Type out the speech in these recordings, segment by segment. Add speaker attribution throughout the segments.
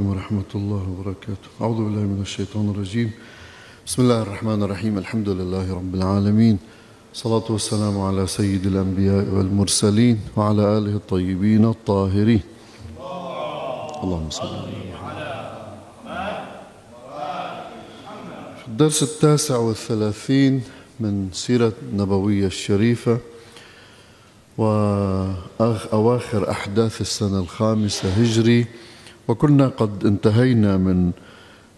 Speaker 1: ورحمة الله وبركاته. أعوذ بالله من الشيطان الرجيم. بسم الله الرحمن الرحيم. الحمد لله رب العالمين. صلاة والسلام على سيد الأنبياء والمرسلين وعلى آله الطيبين الطاهرين. اللهم صل على في الدرس التاسع والثلاثين من سيرة النبوية الشريفة وأواخر أحداث السنة الخامسة هجري وكنا قد انتهينا من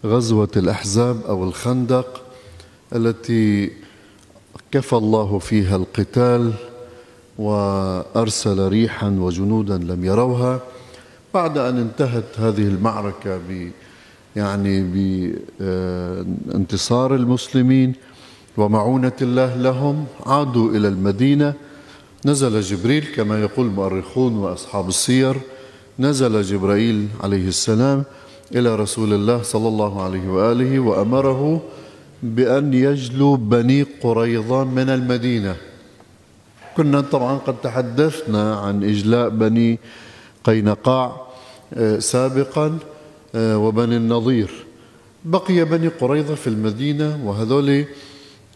Speaker 1: غزوة الأحزاب أو الخندق التي كفى الله فيها القتال وأرسل ريحا وجنودا لم يروها. بعد أن انتهت هذه المعركة ب يعني بانتصار المسلمين ومعونة الله لهم عادوا إلى المدينة. نزل جبريل كما يقول المؤرخون وأصحاب السير نزل جبرائيل عليه السلام إلى رسول الله صلى الله عليه وآله وأمره بأن يجلوا بني قريظة من المدينة. كنا طبعا قد تحدثنا عن إجلاء بني قينقاع آه، سابقا آه، وبني النضير بقي بني قريظة في المدينة وهذول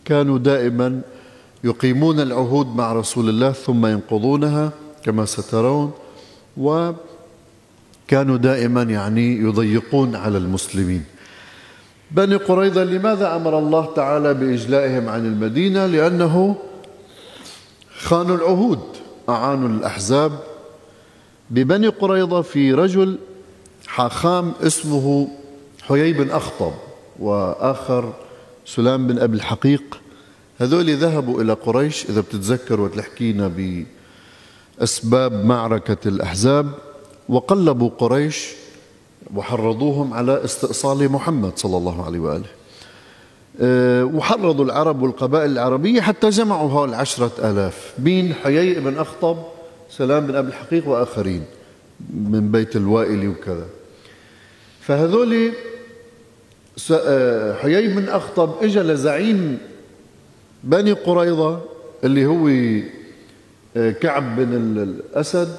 Speaker 1: كانوا دائما يقيمون العهود مع رسول الله ثم ينقضونها كما سترون و كانوا دائما يعني يضيقون على المسلمين. بني قريظة لماذا أمر الله تعالى بإجلائهم عن المدينة؟ لأنه خانوا العهود أعانوا الأحزاب. ببني قريظة في رجل حاخام اسمه حيي بن أخطب وآخر سلام بن أبي الحقيق. هذول ذهبوا إلى قريش إذا بتتذكروا وتحكينا بأسباب معركة الأحزاب. وقلبوا قريش وحرضوهم على استئصال محمد صلى الله عليه وآله. أه، وحرضوا العرب والقبائل العربية حتى جمعوا هؤلاء العشرة آلاف. مين؟ حيي بن أخطب سلام بن أبي الحقيق وآخرين من بيت الوائل وكذا. فهذول أه، حيي بن أخطب إجا لزعيم بني قريظة اللي هو أه، كعب بن الأسد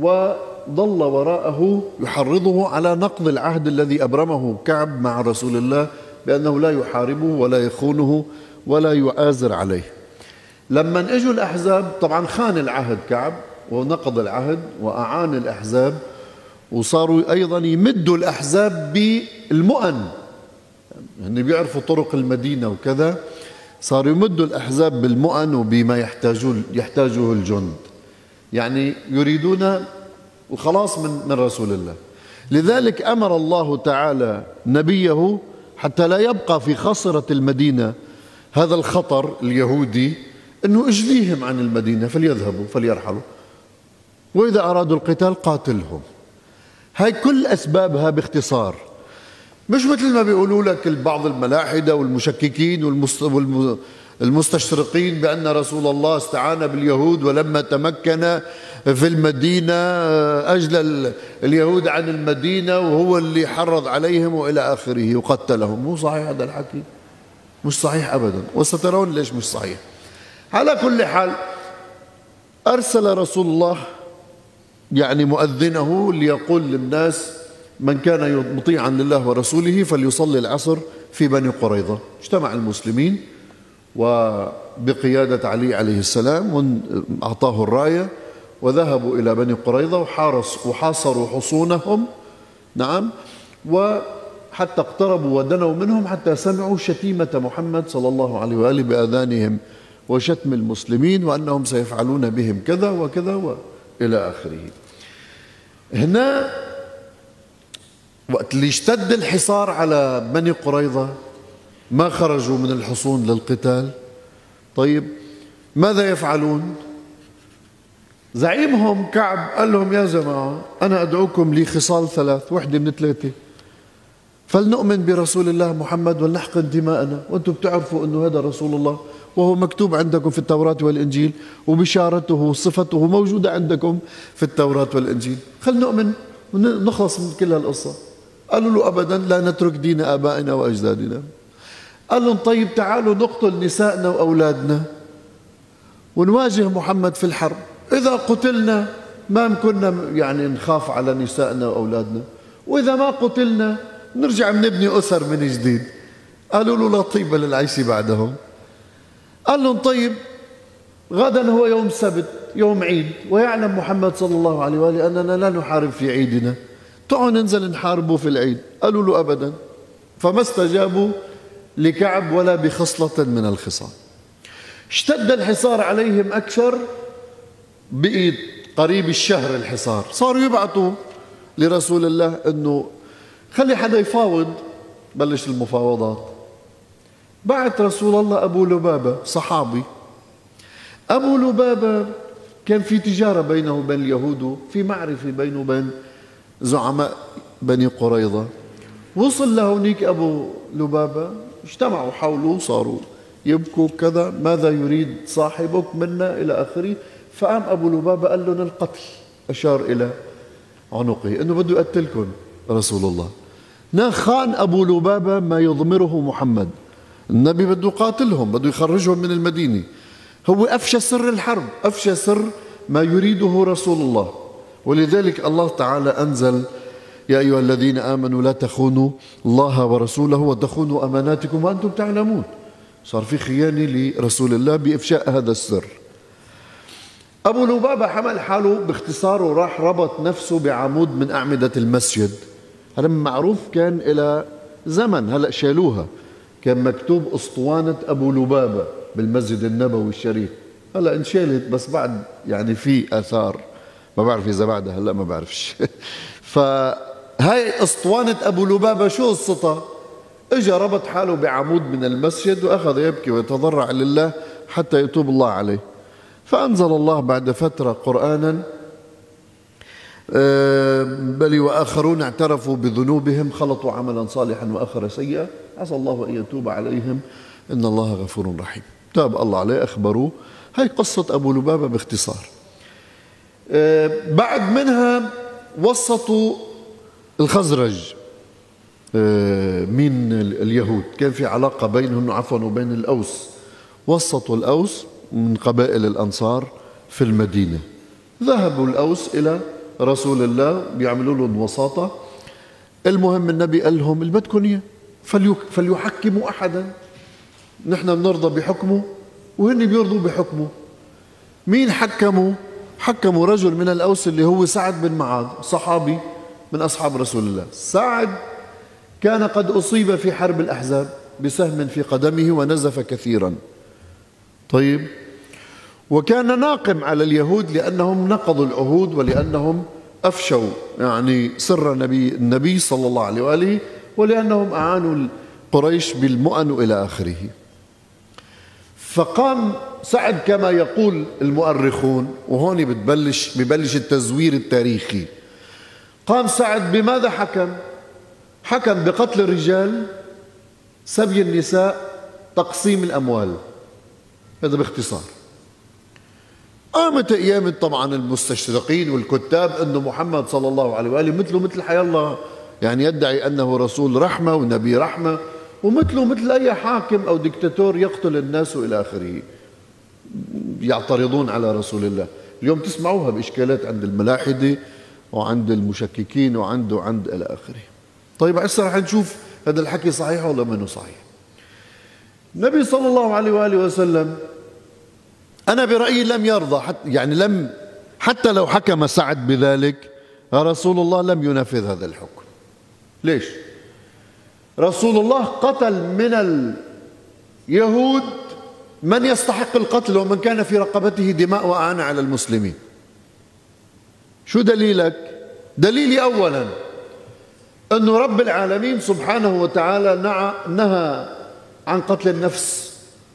Speaker 1: و ضل وراءه يحرضه على نقض العهد الذي أبرمه كعب مع رسول الله بأنه لا يحاربه ولا يخونه ولا يؤازر عليه. لما إجوا الأحزاب طبعا خان العهد كعب ونقض العهد وأعان الأحزاب وصاروا أيضا يمدوا الأحزاب بالمؤن. هن بيعرفوا طرق المدينة وكذا. صاروا يمدوا الأحزاب بالمؤن وبما يحتاجه الجند. يعني يريدون وخلاص من من رسول الله. لذلك أمر الله تعالى نبيه حتى لا يبقى في خصره المدينة هذا الخطر اليهودي إنه اجليهم عن المدينة فليذهبوا فليرحلوا. وإذا أرادوا القتال قاتلهم. هاي كل أسبابها باختصار. مش مثل ما بيقولوا لك بعض الملاحدة والمشككين المستشرقين بأن رسول الله استعان باليهود ولما تمكن في المدينة أجل اليهود عن المدينة وهو اللي حرض عليهم وإلى آخره وقتلهم. مو صحيح هذا الحكي؟ مش صحيح أبدا. وسترون ليش مش صحيح. على كل حال أرسل رسول الله يعني مؤذنه ليقول للناس من كان مطيعا لله ورسوله فليصلي العصر في بني قريظة. اجتمع المسلمين وبقيادة علي عليه السلام أعطاه الراية وذهبوا إلى بني قريظة وحارس وحاصروا حصونهم. نعم. وحتى اقتربوا ودنوا منهم حتى سمعوا شتيمة محمد صلى الله عليه وآله بآذانهم وشتم المسلمين وأنهم سيفعلون بهم كذا وكذا وإلى آخره. هنا وقت اللي اشتد الحصار على بني قريظة ما خرجوا من الحصون للقتال؟ طيب ماذا يفعلون؟ زعيمهم كعب قال لهم يا جماعة أنا أدعوكم لخصال ثلاث وحدة من ثلاثة. فلنؤمن برسول الله محمد ولنحقن دماءنا. وأنتم بتعرفوا أنه هذا رسول الله وهو مكتوب عندكم في التوراة والإنجيل وبشارته وصفته موجودة عندكم في التوراة والإنجيل. خل نؤمن ونخلص من كل هالقصة. قالوا له أبدا لا نترك دين آبائنا وأجدادنا. قال لهم طيب تعالوا نقتل نسائنا وأولادنا. ونواجه محمد في الحرب. إذا قتلنا ما كنا يعني نخاف على نسائنا وأولادنا. وإذا ما قتلنا نرجع بنبني أسر من جديد. قالوا له لا طيب للعيش بعدهم. قال لهم طيب غدا هو يوم سبت يوم عيد ويعلم محمد صلى الله عليه وآله أننا لا نحارب في عيدنا. تعالوا ننزل نحاربه في العيد. قالوا له أبدا. فما استجابوا لكعب ولا بخصلة من الخصال. اشتد الحصار عليهم أكثر بقي قريب الشهر الحصار. صاروا يبعثوا لرسول الله أنه خلي حدا يفاوض. بلش المفاوضات. بعث رسول الله أبو لبابة صحابي. أبو لبابة كان في تجارة بينه وبين اليهود في معرفة بينه وبين زعماء بني قريظة. وصل لهونيك أبو لبابة. اجتمعوا حوله صاروا يبكوا كذا ماذا يريد صاحبك منا إلى آخره؟ فقام أبو لبابة قال لهم القتل. أشار إلى عنقه. أنه بده يقتلكم رسول الله. خان أبو لبابة ما يضمره محمد. النبي بده يقاتلهم بده يخرجهم من المدينة. هو أفشى سر الحرب أفشى سر ما يريده رسول الله. ولذلك الله تعالى أنزل يا أيها الذين آمنوا لا تخونوا الله ورسوله وتخونوا أماناتكم وأنتم تعلمون. صار في خيانة لرسول الله بإفشاء هذا السر. أبو لبابة حمل حاله باختصار وراح ربط نفسه بعمود من أعمدة المسجد. هذا معروف كان إلى زمن هلأ شالوها. كان مكتوب أسطوانة أبو لبابة بالمسجد النبوي الشريف. هلأ انشالت بس بعد يعني في آثار. ما بعرف إذا بعدها هلأ ما بعرفش. فهاي أسطوانة أبو لبابة شو قصتها؟ اجى ربط حاله بعمود من المسجد وأخذ يبكي ويتضرع لله حتى يتوب الله عليه. فأنزل الله بعد فترة قرانا آه، بل وآخرون اعترفوا بذنوبهم خلطوا عملا صالحا وآخر سيئا. عسى الله أن يتوب عليهم. إن الله غفور رحيم. تاب الله عليه أخبروه. هي قصة أبو لبابة باختصار. آه، بعد منها وسطوا الخزرج آه، من اليهود؟ كان في علاقة بينهم عفوا وبين الأوس وسطوا الأوس من قبائل الأنصار في المدينة. ذهبوا الأوس إلى رسول الله بيعملوا لهم وساطة. المهم النبي قال لهم اللي بدكم إياه فليحكموا أحدا. نحن بنرضى بحكمه وهن بيرضوا بحكمه. مين حكموا حكموا رجل من الأوس اللي هو سعد بن معاذ صحابي. من أصحاب رسول الله. سعد كان قد أصيب في حرب الأحزاب بسهم في قدمه ونزف كثيرا. طيب. وكان ناقم على اليهود لأنهم نقضوا العهود ولأنهم أفشوا يعني سر النبي, النبي صلى الله عليه وآله ولأنهم أعانوا قريش بالمؤن إلى آخره. فقام سعد كما يقول المؤرخون وهون بتبلش ببلش التزوير التاريخي. قام سعد بماذا حكم؟ حكم بقتل الرجال سبي النساء تقسيم الأموال. هذا باختصار. قامت قيامة طبعا المستشرقين والكتاب أنه محمد صلى الله عليه وآله مثله مثل حي الله يعني يدعي أنه رسول رحمة ونبي رحمة ومثله مثل أي حاكم أو دكتاتور يقتل الناس إلى آخره. يعترضون على رسول الله. اليوم تسمعوها بإشكالات عند الملاحدة. وعند المشككين وعند وعند إلى آخره. طيب هسه رح نشوف هذا الحكي صحيح ولا منه صحيح. النبي صلى الله عليه وآله وسلم أنا برأيي لم يرضى حتى يعني لم حتى لو حكم سعد بذلك رسول الله لم ينفذ هذا الحكم. ليش؟ رسول الله قتل من اليهود من يستحق القتل ومن كان في رقبته دماء وأعان على المسلمين. شو دليلك؟ دليلي أولا أن رب العالمين سبحانه وتعالى نهى عن قتل النفس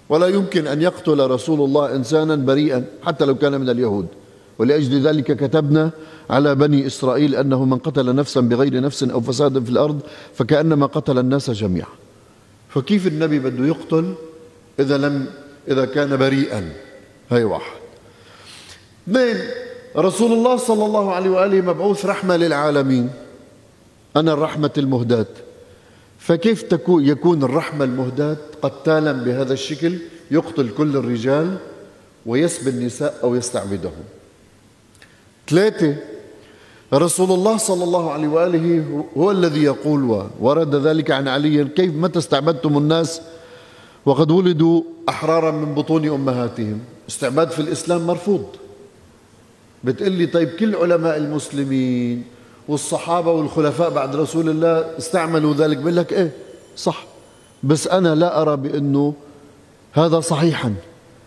Speaker 1: ولا يمكن أن يقتل رسول الله إنسانا بريئا حتى لو كان من اليهود. ولأجل ذلك كتبنا على بني إسرائيل أنه من قتل نفسا بغير نفس أو فساد في الأرض فكأنما قتل الناس جميعا. فكيف النبي بده يقتل إذا لم إذا كان بريئا؟ هي واحد. اثنين رسول الله صلى الله عليه وآله مبعوث رحمة للعالمين أنا الرحمة المهداة فكيف يكون الرحمة المهداة قتالا بهذا الشكل يقتل كل الرجال ويسبي النساء أو يستعبدهم ثلاثة رسول الله صلى الله عليه وآله هو الذي يقول ورد ذلك عن علي كيف متى استعبدتم الناس وقد ولدوا أحرارا من بطون أمهاتهم استعباد في الإسلام مرفوض بتقول لي طيب كل علماء المسلمين والصحابة والخلفاء بعد رسول الله استعملوا ذلك؟ بقول لك إيه؟ صح. بس أنا لا أرى بأنه هذا صحيحا.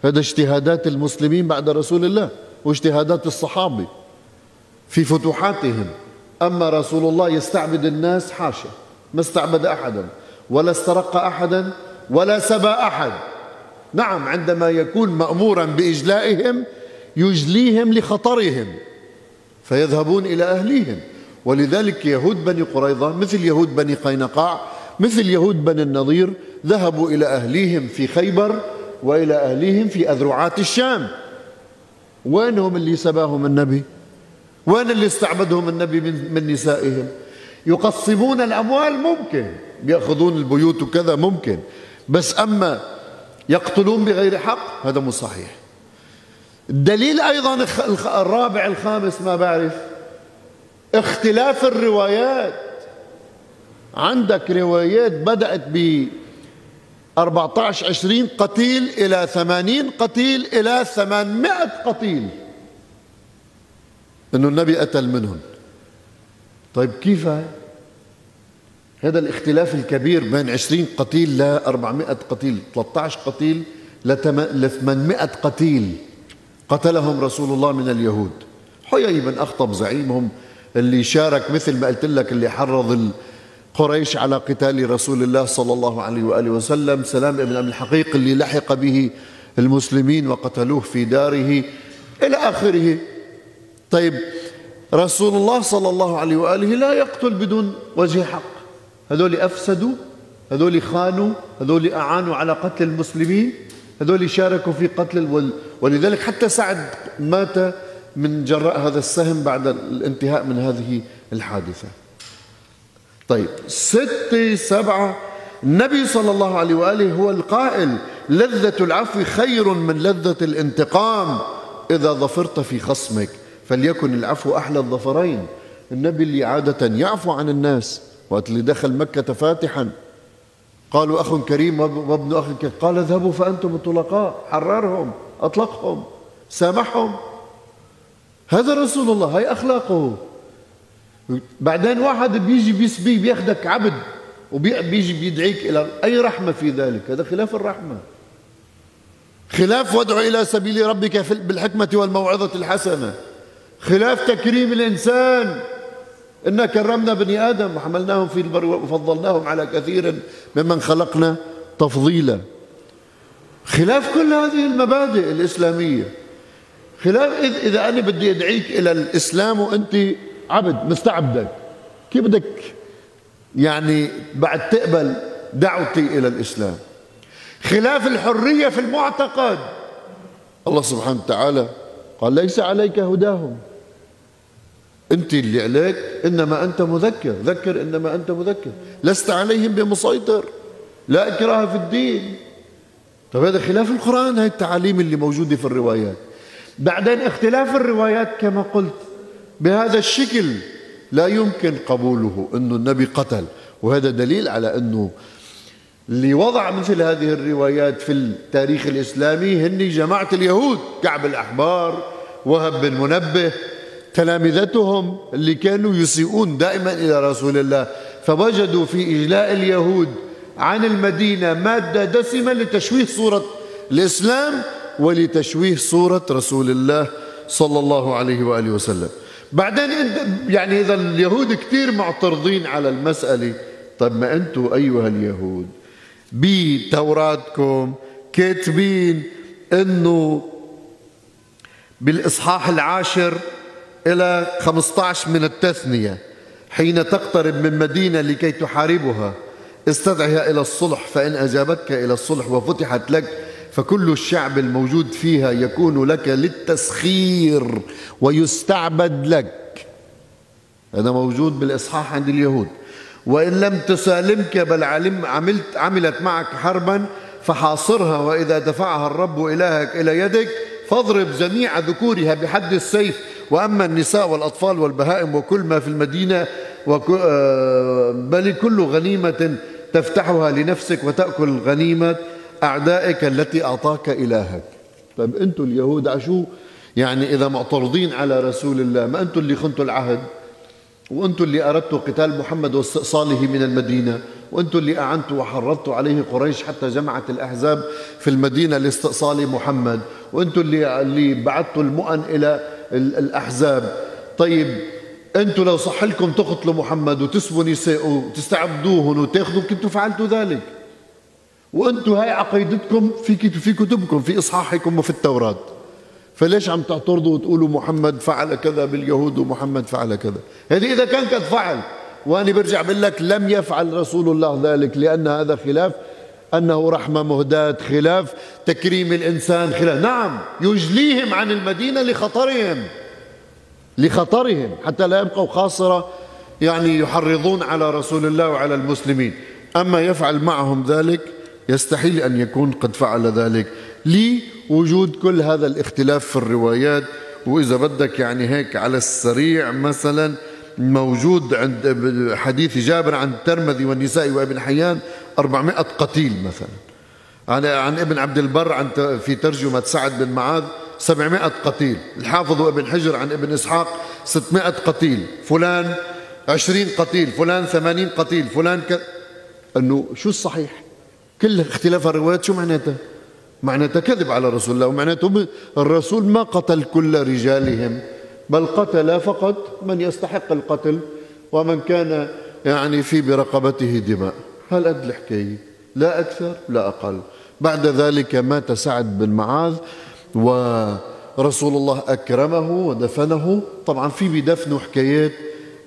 Speaker 1: هذا اجتهادات المسلمين بعد رسول الله واجتهادات الصحابة في فتوحاتهم. أما رسول الله يستعبد الناس حاشا ما استعبد أحدا ولا استرق أحدا ولا سبى أحد. نعم عندما يكون مأمورا بإجلائهم يجليهم لخطرهم فيذهبون إلى أهليهم. ولذلك يهود بني قريظة مثل يهود بني قينقاع مثل يهود بني النضير ذهبوا إلى أهليهم في خيبر وإلى أهليهم في أذرعات الشام. وينهم اللي سباهم النبي؟ وين اللي استعبدهم النبي من, من نسائهم؟ يقسمون الأموال ممكن بيأخذون البيوت وكذا ممكن بس أما يقتلون بغير حق هذا مو صحيح. الدليل أيضا الرابع الخامس ما بعرف. اختلاف الروايات. عندك روايات بدأت ب 14 20 قتيل إلى 80 قتيل إلى 800 قتيل. إنه النبي قتل منهم. طيب كيف؟ هذا الاختلاف الكبير بين 20 قتيل ل 400 قتيل 13 قتيل ل 800 قتيل. قتلهم رسول الله من اليهود. حيي بن أخطب زعيمهم اللي شارك مثل ما قلت لك اللي حرض قريش على قتال رسول الله صلى الله عليه وآله وسلم. سلام ابن أبي الحقيق اللي لحق به المسلمين وقتلوه في داره. إلى آخره. طيب رسول الله صلى الله عليه وآله لا يقتل بدون وجه حق. هذول أفسدوا هذول خانوا هذول أعانوا على قتل المسلمين. هذول شاركوا في قتل ولذلك حتى سعد مات من جراء هذا السهم بعد الانتهاء من هذه الحادثة. طيب ستة سبعة النبي صلى الله عليه وآله هو القائل لذة العفو خير من لذة الانتقام. إذا ظفرت في خصمك فليكن العفو أحلى الظفرين. النبي اللي عادة يعفو عن الناس وقت اللي دخل مكة فاتحا قالوا أخ كريم وابن أخ كريم. قال اذهبوا فأنتم الطلقاء. حررهم أطلقهم سامحهم. هذا رسول الله هاي أخلاقه. بعدين واحد بيجي بيسبي بياخدك عبد وبيجي بيدعيك إلى أي رحمة في ذلك؟ هذا خلاف الرحمة. خلاف وادع إلى سبيل ربك بالحكمة والموعظة الحسنة. خلاف تكريم الإنسان. إنا كرمنا بني آدم وحملناهم في البر وفضلناهم على كثير ممن خلقنا تفضيلا. خلاف كل هذه المبادئ الإسلامية. خلاف إذا أنا بدي أدعيك إلى الإسلام وأنت عبد مستعبدك. كيف بدك يعني بعد تقبل دعوتي إلى الإسلام؟ خلاف الحرية في المعتقد. الله سبحانه وتعالى قال ليس عليك هداهم. انت اللي عليك انما انت مذكر ذكر انما انت مذكر. لست عليهم بمسيطر لا إكراه في الدين. طيب هذا خلاف القرآن هاي التعاليم اللي موجودة في الروايات. بعدين اختلاف الروايات كما قلت بهذا الشكل لا يمكن قبوله إنه النبي قتل. وهذا دليل على إنه اللي وضع مثل هذه الروايات في التاريخ الإسلامي هن جماعة اليهود كعب الأحبار وهب بن منبه تلامذتهم اللي كانوا يسيئون دائما إلى رسول الله. فوجدوا في إجلاء اليهود عن المدينة مادة دسمة لتشويه صورة الإسلام ولتشويه صورة رسول الله صلى الله عليه وآله وسلم. بعدين يعني إذا اليهود كثير معترضين على المسألة. طيب ما أنتم أيها اليهود بتوراتكم كاتبين أنه بالإصحاح العاشر إلى 15 من التثنية حين تقترب من مدينة لكي تحاربها. استدعها إلى الصلح فإن أجابتك إلى الصلح وفتحت لك فكل الشعب الموجود فيها يكون لك للتسخير ويستعبد لك. هذا موجود بالإصحاح عند اليهود. وإن لم تسالمك بل علم عملت عملت معك حربا فحاصرها وإذا دفعها الرب إلهك إلى يدك فاضرب جميع ذكورها بحد السيف وأما النساء والأطفال والبهائم وكل ما في المدينة آه، بل كل غنيمة تفتحها لنفسك وتأكل غنيمة أعدائك التي أعطاك إلهك. طيب أنتم اليهود عشو؟ يعني إذا معترضين على رسول الله ما أنتم اللي خنتوا العهد؟ وأنتم اللي أردتوا قتال محمد واستئصاله من المدينة؟ وأنتم اللي أعنتوا وحرضتوا عليه قريش حتى جمعت الأحزاب في المدينة لاستئصال محمد؟ وأنتم اللي اللي بعثتوا المؤن إلى الأحزاب. طيب أنتم لو صح لكم تقتلوا محمد وتسبوا نساءه وتستعبدوهن وتاخذوا كنتوا فعلتوا ذلك. وأنتم هاي عقيدتكم في في كتبكم في إصحاحكم وفي التوراة. فليش عم تعترضوا وتقولوا محمد فعل كذا باليهود ومحمد فعل كذا؟ هذه إذا كان قد فعل. وأنا برجع بقول لك لم يفعل رسول الله ذلك لأن هذا خلاف أنه رحمة مهداة خلاف تكريم الإنسان خلاف. نعم يجليهم عن المدينة لخطرهم. لخطرهم حتى لا يبقوا خاصرة يعني يحرضون على رسول الله وعلى المسلمين. أما يفعل معهم ذلك يستحيل أن يكون قد فعل ذلك. لوجود كل هذا الاختلاف في الروايات وإذا بدك يعني هيك على السريع مثلا موجود عند حديث جابر عن الترمذي والنساء وابن حيان 400 قتيل مثلا. عن عن ابن عبد البر عن في ترجمة سعد بن معاذ 700 قتيل. الحافظ وابن حجر عن ابن إسحاق 600 قتيل. فلان 20 قتيل فلان 80 قتيل فلان ك... أنه شو الصحيح؟ كل اختلاف الروايات شو معناتها معناتها كذب على رسول الله ومعناته الرسول ما قتل كل رجالهم بل قتل فقط من يستحق القتل ومن كان يعني في برقبته دماء. هل قد الحكاية لا أكثر لا أقل. بعد ذلك مات سعد بن معاذ ورسول الله أكرمه ودفنه. طبعا في بدفنه حكايات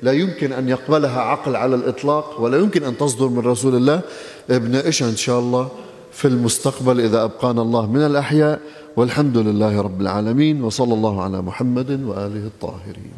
Speaker 1: لا يمكن أن يقبلها عقل على الإطلاق ولا يمكن أن تصدر من رسول الله. بناقشها إن شاء الله في المستقبل إذا أبقانا الله من الأحياء. والحمد لله رب العالمين وصلى الله على محمد وآله الطاهرين.